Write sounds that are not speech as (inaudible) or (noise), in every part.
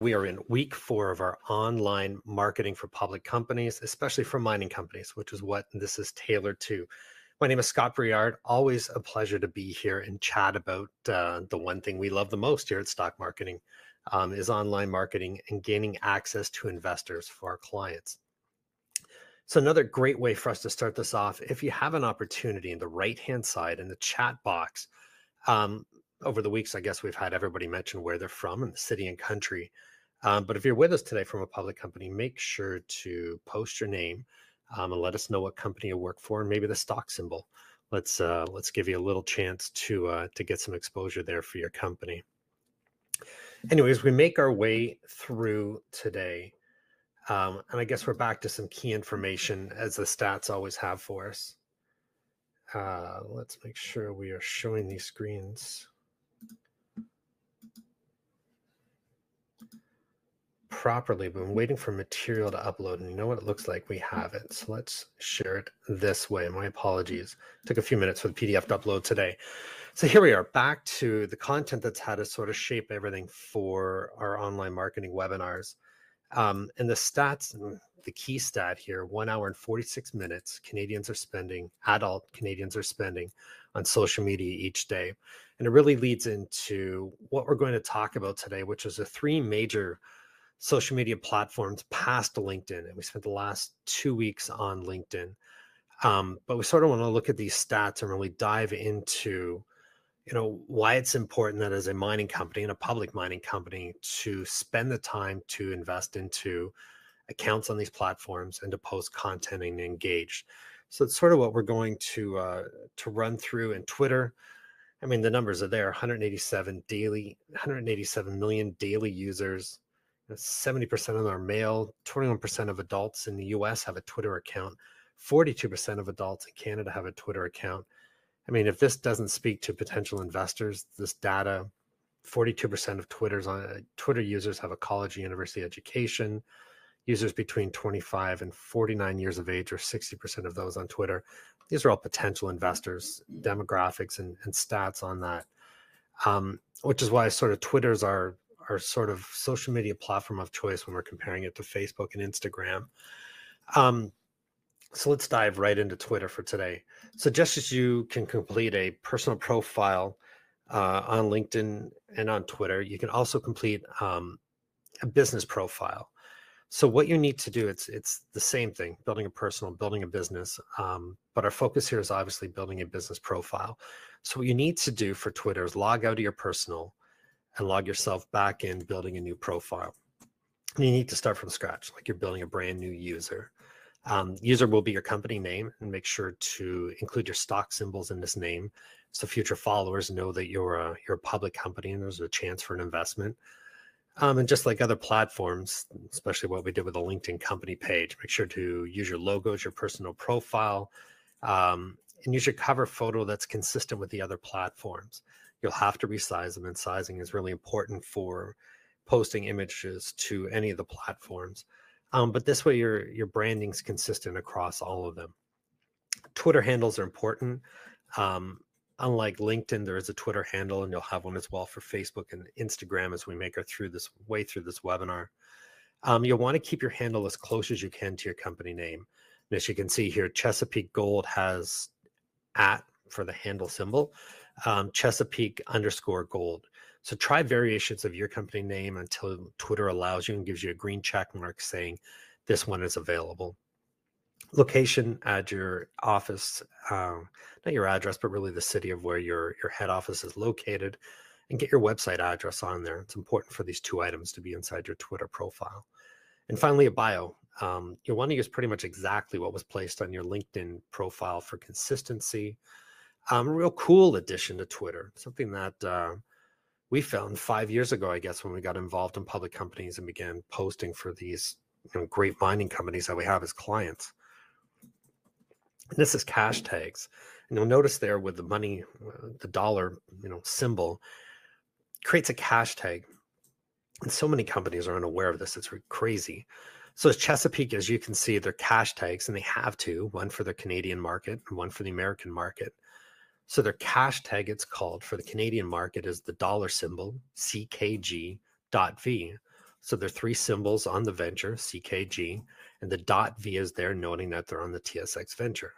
We are in week four of our online marketing for public companies, especially for mining companies, which is what this is tailored to. My name is Scott Briard. Always a pleasure to be here and chat about uh, the one thing we love the most here at Stock Marketing um, is online marketing and gaining access to investors for our clients. So another great way for us to start this off, if you have an opportunity in the right-hand side in the chat box, um, over the weeks, I guess we've had everybody mention where they're from and the city and country. Um, but if you're with us today from a public company, make sure to post your name um, and let us know what company you work for and maybe the stock symbol. Let's uh, let's give you a little chance to uh, to get some exposure there for your company. Anyways, we make our way through today, um, and I guess we're back to some key information as the stats always have for us. Uh, let's make sure we are showing these screens. Properly, but I'm waiting for material to upload. And you know what it looks like? We have it. So let's share it this way. My apologies. It took a few minutes for the PDF to upload today. So here we are back to the content that's had to sort of shape everything for our online marketing webinars. Um, and the stats, the key stat here, one hour and 46 minutes Canadians are spending, adult Canadians are spending on social media each day. And it really leads into what we're going to talk about today, which is the three major social media platforms past LinkedIn. And we spent the last two weeks on LinkedIn. Um, but we sort of want to look at these stats and really dive into you know why it's important that as a mining company and a public mining company to spend the time to invest into accounts on these platforms and to post content and engage so it's sort of what we're going to uh, to run through in twitter i mean the numbers are there 187 daily 187 million daily users 70% of them are male, 21% of adults in the US have a Twitter account, 42% of adults in Canada have a Twitter account. I mean, if this doesn't speak to potential investors, this data 42% of Twitter's on uh, Twitter users have a college or university education. Users between 25 and 49 years of age are 60% of those on Twitter. These are all potential investors, demographics and, and stats on that. Um, which is why sort of Twitter's our our sort of social media platform of choice when we're comparing it to Facebook and Instagram. Um, so let's dive right into Twitter for today. So just as you can complete a personal profile uh, on LinkedIn and on Twitter, you can also complete um, a business profile. So what you need to do, it's it's the same thing, building a personal, building a business. Um, but our focus here is obviously building a business profile. So what you need to do for Twitter is log out of your personal, and log yourself back in building a new profile. You need to start from scratch, like you're building a brand new user. Um, user will be your company name and make sure to include your stock symbols in this name so future followers know that you're a, you're a public company and there's a chance for an investment. Um, and just like other platforms, especially what we did with the LinkedIn company page, make sure to use your logos, your personal profile, um, and use your cover photo that's consistent with the other platforms you'll have to resize them and sizing is really important for posting images to any of the platforms. Um, but this way your your branding's consistent across all of them. Twitter handles are important. Um, unlike linkedin there is a twitter handle and you'll have one as well for facebook and instagram as we make our through this way through this webinar. Um, you'll want to keep your handle as close as you can to your company name. And as you can see here chesapeake gold has at for the handle symbol um, Chesapeake underscore gold. So try variations of your company name until Twitter allows you and gives you a green check mark saying this one is available. Location, add your office, um, not your address, but really the city of where your, your head office is located, and get your website address on there. It's important for these two items to be inside your Twitter profile. And finally, a bio. Um, you'll want to use pretty much exactly what was placed on your LinkedIn profile for consistency, um, a real cool addition to Twitter, something that uh, we found five years ago, I guess, when we got involved in public companies and began posting for these you know, great mining companies that we have as clients. And this is cash tags. And you'll notice there with the money, uh, the dollar, you know, symbol creates a cash tag. And so many companies are unaware of this. It's crazy. So as Chesapeake, as you can see, they're cash tags, and they have two: one for the Canadian market and one for the American market. So their cash tag, it's called for the Canadian market, is the dollar symbol CKG.V, So there are three symbols on the venture, CKG, and the dot V is there noting that they're on the TSX venture.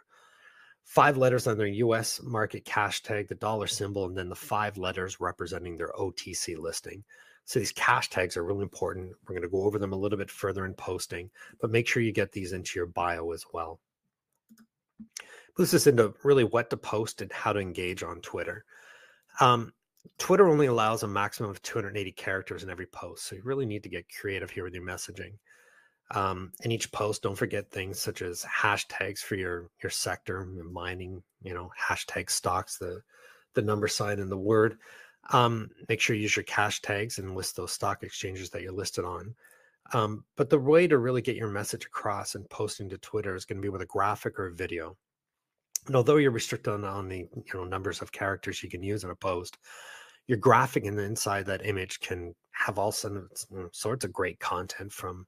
Five letters on their US market cash tag, the dollar symbol, and then the five letters representing their OTC listing. So these cash tags are really important. We're going to go over them a little bit further in posting, but make sure you get these into your bio as well. Moves us into really what to post and how to engage on Twitter. Um, Twitter only allows a maximum of 280 characters in every post, so you really need to get creative here with your messaging. Um, in each post, don't forget things such as hashtags for your your sector, mining, you know, hashtag stocks, the the number sign and the word. Um, make sure you use your cash tags and list those stock exchanges that you're listed on. Um, but the way to really get your message across and posting to Twitter is going to be with a graphic or a video. And although you're restricted on, on the you know numbers of characters you can use in a post, your graphic and the inside that image can have all sorts of great content from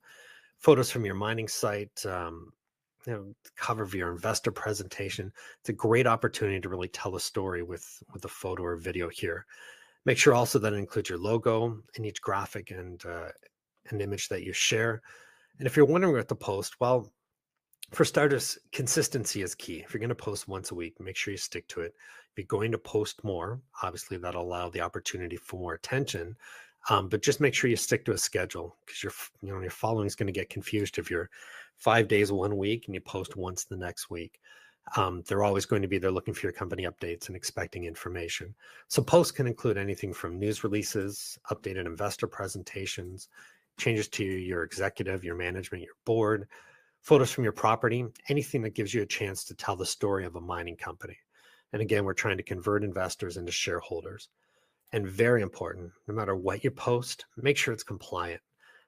photos from your mining site, um, you know, cover of your investor presentation. It's a great opportunity to really tell a story with with a photo or video here. Make sure also that it includes your logo in each graphic and uh, an image that you share. And if you're wondering what to post, well, for starters, consistency is key. If you're going to post once a week, make sure you stick to it. If you're going to post more, obviously that'll allow the opportunity for more attention. Um, but just make sure you stick to a schedule because your you know your following is going to get confused if you're five days one week and you post once the next week. Um, they're always going to be there looking for your company updates and expecting information. So posts can include anything from news releases, updated investor presentations, changes to your executive, your management, your board, photos from your property, anything that gives you a chance to tell the story of a mining company. And again, we're trying to convert investors into shareholders. And very important, no matter what you post, make sure it's compliant.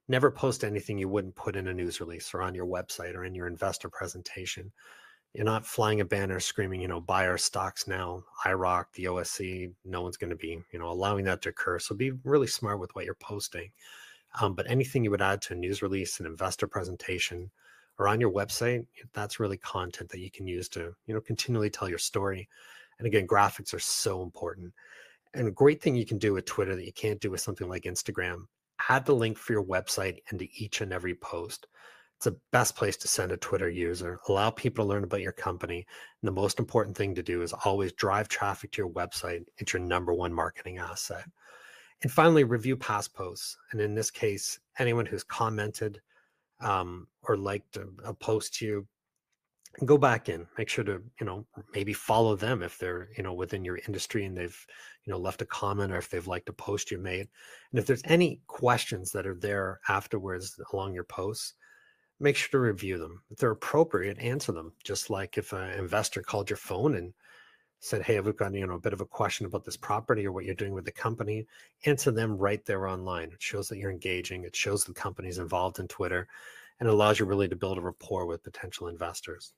Never post anything you wouldn't put in a news release or on your website or in your investor presentation. You're not flying a banner screaming, you know, buy our stocks now, IIROC, the OSC. No one's going to be, you know, allowing that to occur. So be really smart with what you're posting. Um, but anything you would add to a news release, an investor presentation, or on your website, that's really content that you can use to, you know, continually tell your story. And again, graphics are so important. And a great thing you can do with Twitter that you can't do with something like Instagram, add the link for your website into each and every post. It's the best place to send a Twitter user. Allow people to learn about your company. And the most important thing to do is always drive traffic to your website. It's your number one marketing asset. And finally, review past posts. And in this case, anyone who's commented um, or liked a, a post to you, go back in make sure to you know maybe follow them if they're you know within your industry and they've you know left a comment or if they've liked a post you made. And if there's any questions that are there afterwards along your posts make sure to review them. If they're appropriate answer them. Just like if an investor called your phone and said, "Hey, I've got you know a bit of a question about this property or what you're doing with the company," answer them right there online. It shows that you're engaging. It shows the company's involved in Twitter, and allows you really to build a rapport with potential investors.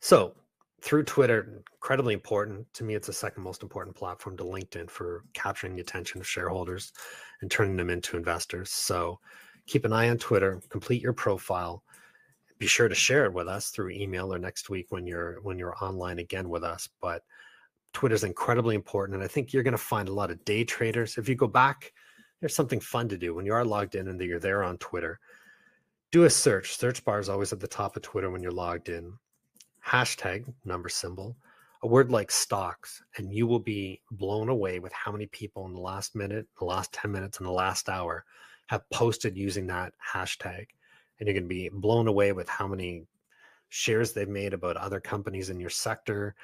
So through Twitter, incredibly important to me. It's the second most important platform to LinkedIn for capturing the attention of shareholders and turning them into investors. So keep an eye on Twitter. Complete your profile be sure to share it with us through email or next week when you're when you're online again with us but twitter is incredibly important and i think you're going to find a lot of day traders. If you go back there's something fun to do. When you are logged in and you're there on twitter do a search. Search bar is always at the top of twitter when you're logged in. Hashtag number symbol a word like stocks and you will be blown away with how many people in the last minute the last 10 minutes and the last hour have posted using that hashtag and you're going to be blown away with how many shares they've made about other companies in your sector,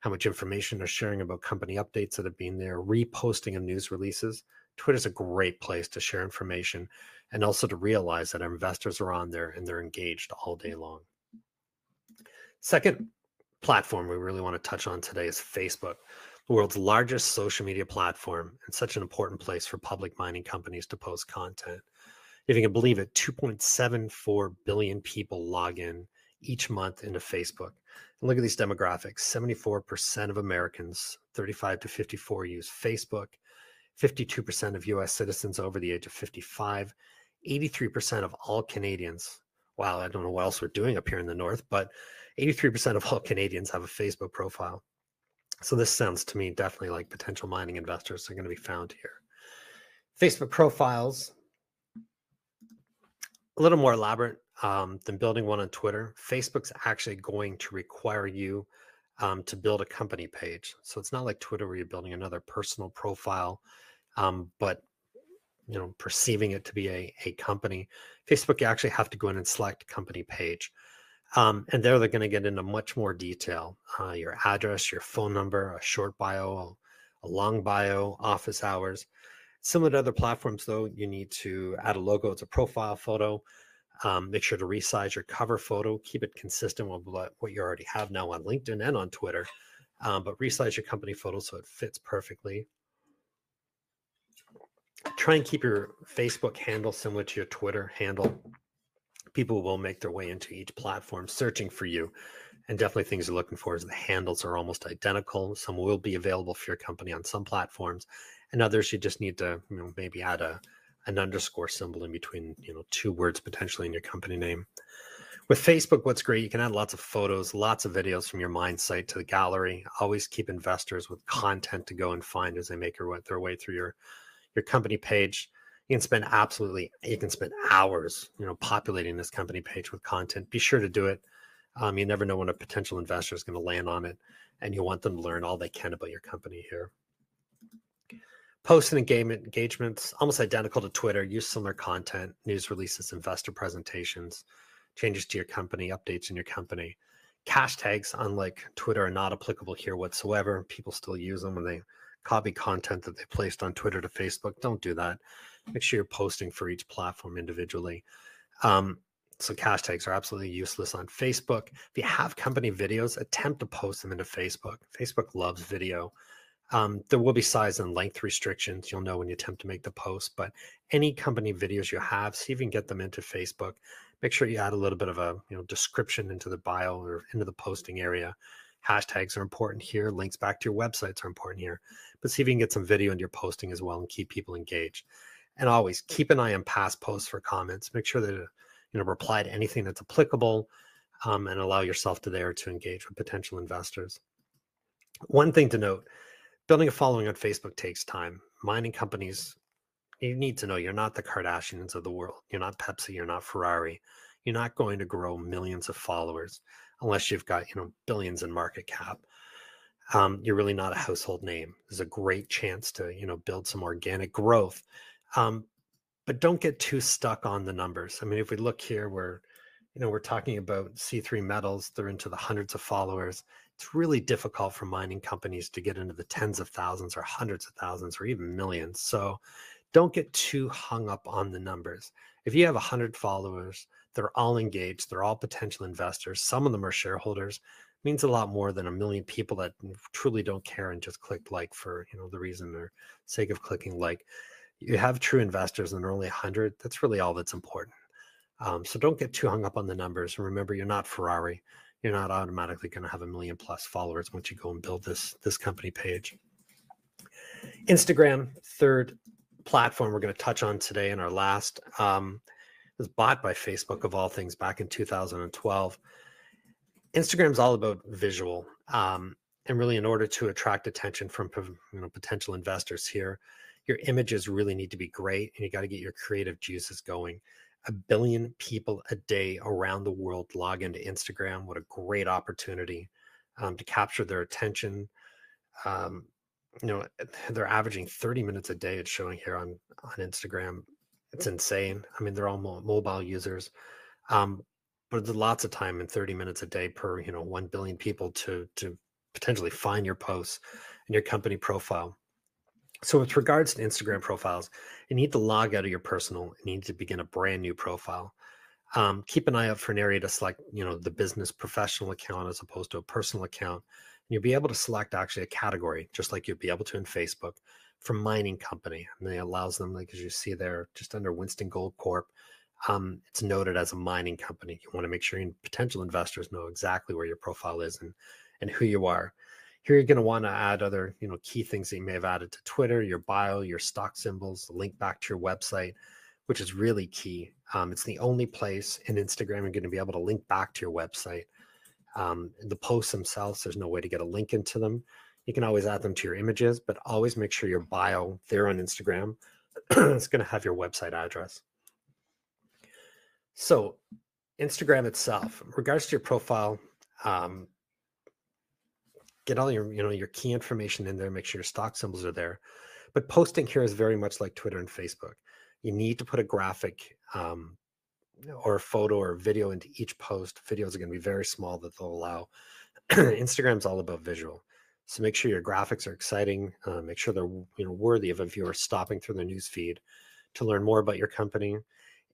how much information they're sharing about company updates that have been there, reposting of news releases. Twitter's a great place to share information and also to realize that our investors are on there and they're engaged all day long. Second platform we really want to touch on today is Facebook, the world's largest social media platform and such an important place for public mining companies to post content if you can believe it, 2.74 billion people log in each month into Facebook. And look at these demographics 74% of Americans, 35 to 54, use Facebook, 52% of US citizens over the age of 55, 83% of all Canadians. Wow, I don't know what else we're doing up here in the North, but 83% of all Canadians have a Facebook profile. So this sounds to me definitely like potential mining investors are going to be found here. Facebook profiles a little more elaborate um, than building one on Twitter. Facebook's actually going to require you um, to build a company page. So it's not like Twitter where you're building another personal profile, um, but you know, perceiving it to be a, a company. Facebook, you actually have to go in and select company page. Um, and there they're going to get into much more detail uh, your address, your phone number, a short bio, a long bio, office hours. Similar to other platforms, though, you need to add a logo. It's a profile photo. Um, make sure to resize your cover photo. Keep it consistent with what you already have now on LinkedIn and on Twitter. Um, but resize your company photo so it fits perfectly. Try and keep your Facebook handle similar to your Twitter handle people will make their way into each platform searching for you. And definitely things you're looking for is the handles are almost identical. Some will be available for your company on some platforms, and others you just need to you know, maybe add a an underscore symbol in between you know two words potentially in your company name. With Facebook, what's great, you can add lots of photos, lots of videos from your mind site to the gallery. Always keep investors with content to go and find as they make their way through your your company page you can spend absolutely you can spend hours you know populating this company page with content be sure to do it um, you never know when a potential investor is going to land on it and you want them to learn all they can about your company here post and engagement engagements almost identical to twitter use similar content news releases investor presentations changes to your company updates in your company Cash hashtags unlike twitter are not applicable here whatsoever people still use them when they copy content that they placed on twitter to facebook don't do that make sure you're posting for each platform individually. Um, so hashtags are absolutely useless on Facebook. If you have company videos, attempt to post them into Facebook. Facebook loves video. Um, there will be size and length restrictions. You'll know when you attempt to make the post, but any company videos you have, see if you can get them into Facebook. Make sure you add a little bit of a you know description into the bio or into the posting area. Hashtags are important here. Links back to your websites are important here. But see if you can get some video into your posting as well and keep people engaged. And always keep an eye on past posts for comments. Make sure that you know reply to anything that's applicable, um, and allow yourself to there to engage with potential investors. One thing to note: building a following on Facebook takes time. Mining companies, you need to know you're not the Kardashians of the world. You're not Pepsi. You're not Ferrari. You're not going to grow millions of followers unless you've got you know billions in market cap. Um, you're really not a household name. There's a great chance to you know build some organic growth um, but don't get too stuck on the numbers. I mean, if we look here, we're you know we're talking about C3 metals. They're into the hundreds of followers. It's really difficult for mining companies to get into the tens of thousands or hundreds of thousands or even millions. So don't get too hung up on the numbers. If you have 100 followers, they're all engaged, they're all potential investors, some of them are shareholders, means a lot more than a million people that truly don't care and just click like for, you know, the reason or sake of clicking like you have true investors and only 100 that's really all that's important um, so don't get too hung up on the numbers and remember you're not ferrari you're not automatically going to have a million plus followers once you go and build this this company page. Instagram third platform we're going to touch on today in our last um, was bought by facebook of all things back in 2012 instagram's all about visual um, and really in order to attract attention from you know, potential investors here your images really need to be great and you got to get your creative juices going a billion people a day around the world log into instagram what a great opportunity um, to capture their attention. Um, you know they're averaging 30 minutes a day it's showing here on on instagram. It's insane. I mean they're all mo- mobile users. Um, but there's lots of time in 30 minutes a day per you know 1 billion people to to potentially find your posts and your company profile so, with regards to Instagram profiles, you need to log out of your personal. You need to begin a brand new profile. Um, keep an eye out for an area to select, you know, the business professional account as opposed to a personal account. And you'll be able to select actually a category, just like you'd be able to in Facebook, for mining company. And it allows them, like as you see there, just under Winston Gold Corp, um, it's noted as a mining company. You want to make sure your potential investors know exactly where your profile is and and who you are. Here you're going to want to add other, you know, key things that you may have added to Twitter, your bio, your stock symbols, link back to your website, which is really key. Um, it's the only place in Instagram you're going to be able to link back to your website. Um, the posts themselves, there's no way to get a link into them. You can always add them to your images, but always make sure your bio there on Instagram (clears throat) is going to have your website address. So, Instagram itself, regards to your profile, um, get all your you know your key information in there. Make sure your stock symbols are there. But posting here is very much like Twitter and Facebook. You need to put a graphic um, or a photo or video into each post. Videos are going to be very small that they'll allow. (clears throat) Instagram's all about visual. So make sure your graphics are exciting. Uh, make sure they're you know worthy of a viewer stopping through the news feed to learn more about your company.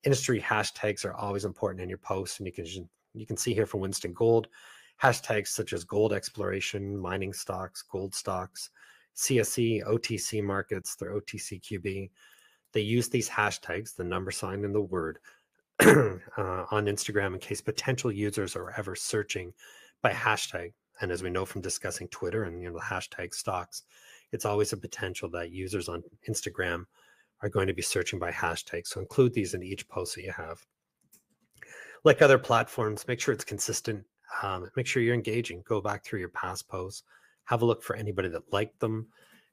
Industry hashtags are always important in your posts, and you can you can see here from Winston Gold hashtags such as gold exploration, mining stocks, gold stocks, CSE, OTC markets, their OTCQB. They use these hashtags, the number sign and the word, (clears throat) uh, on Instagram in case potential users are ever searching by hashtag. And as we know from discussing Twitter and you know the hashtag stocks, it's always a potential that users on Instagram are going to be searching by hashtag. So include these in each post that you have. Like other platforms, make sure it's consistent. Um, make sure you're engaging. Go back through your past posts. Have a look for anybody that liked them.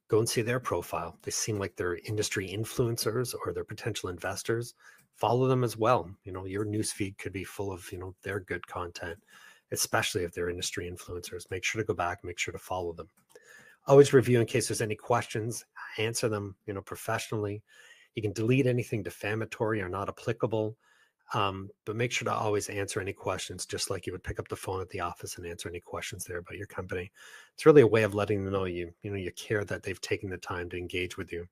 Go and see their profile. They seem like they're industry influencers or they're potential investors. Follow them as well. You know, your newsfeed could be full of, you know, their good content, especially if they're industry influencers. Make sure to go back, make sure to follow them. Always review in case there's any questions, answer them, you know, professionally. You can delete anything defamatory or not applicable. Um, but make sure to always answer any questions, just like you would pick up the phone at the office and answer any questions there about your company. It's really a way of letting them know you, you know, you care that they've taken the time to engage with you.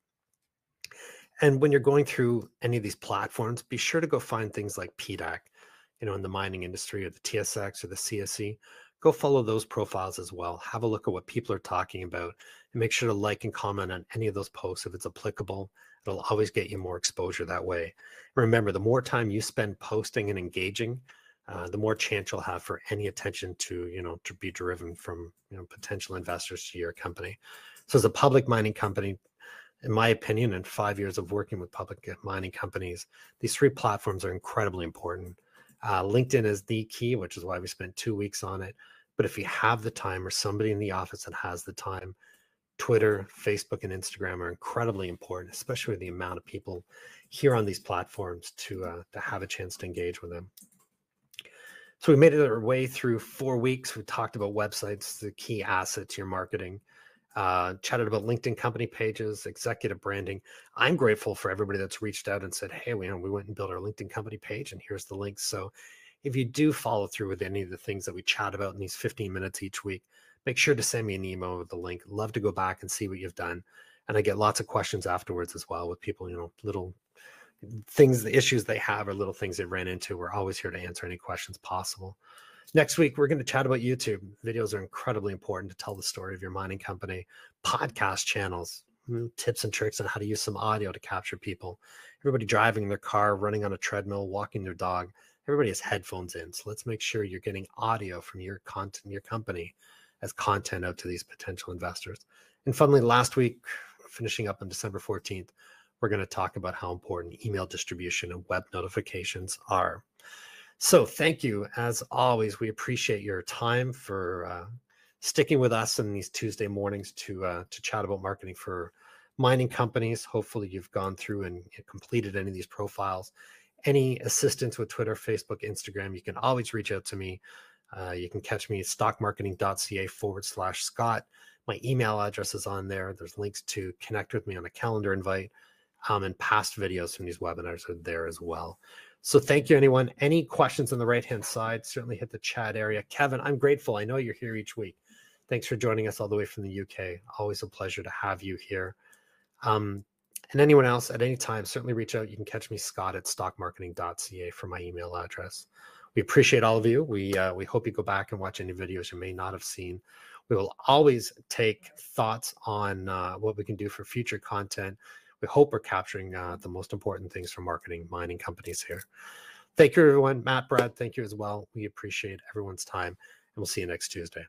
And when you're going through any of these platforms, be sure to go find things like PDAC, you know, in the mining industry or the TSX or the CSE. Go follow those profiles as well. Have a look at what people are talking about and make sure to like and comment on any of those posts if it's applicable It'll always get you more exposure that way. Remember, the more time you spend posting and engaging, uh, the more chance you'll have for any attention to, you know, to be driven from, you know, potential investors to your company. So as a public mining company, in my opinion, in five years of working with public mining companies, these three platforms are incredibly important. Uh, LinkedIn is the key, which is why we spent two weeks on it. But if you have the time or somebody in the office that has the time, Twitter, Facebook, and Instagram are incredibly important, especially with the amount of people here on these platforms to uh, to have a chance to engage with them. So we made it our way through four weeks. We talked about websites, the key assets you're marketing, uh, chatted about LinkedIn company pages, executive branding. I'm grateful for everybody that's reached out and said, "Hey, we we went and built our LinkedIn company page, and here's the link." So if you do follow through with any of the things that we chat about in these 15 minutes each week, make sure to send me an email with the link. Love to go back and see what you've done. And I get lots of questions afterwards as well with people, you know, little things, the issues they have or little things they ran into. We're always here to answer any questions possible. Next week, we're going to chat about YouTube. Videos are incredibly important to tell the story of your mining company, podcast channels, tips and tricks on how to use some audio to capture people. Everybody driving their car, running on a treadmill, walking their dog. Everybody has headphones in. So let's make sure you're getting audio from your content, your company as content out to these potential investors. And finally, last week, finishing up on December 14th, we're going to talk about how important email distribution and web notifications are. So, thank you. As always, we appreciate your time for uh, sticking with us in these Tuesday mornings to uh, to chat about marketing for mining companies. Hopefully, you've gone through and completed any of these profiles. Any assistance with Twitter, Facebook, Instagram, you can always reach out to me. Uh, you can catch me at stockmarketing.ca forward slash Scott. My email address is on there. There's links to connect with me on a calendar invite. Um, and past videos from these webinars are there as well. So thank you, anyone. Any questions on the right hand side, certainly hit the chat area. Kevin, I'm grateful. I know you're here each week. Thanks for joining us all the way from the UK. Always a pleasure to have you here. Um, and anyone else at any time, certainly reach out. You can catch me, Scott, at stockmarketing.ca for my email address we appreciate all of you. We uh, we hope you go back and watch any videos you may not have seen. We will always take thoughts on uh, what we can do for future content. We hope we're capturing uh, the most important things for marketing mining companies here. Thank you, everyone. Matt, Brad, thank you as well. We appreciate everyone's time, and we'll see you next Tuesday.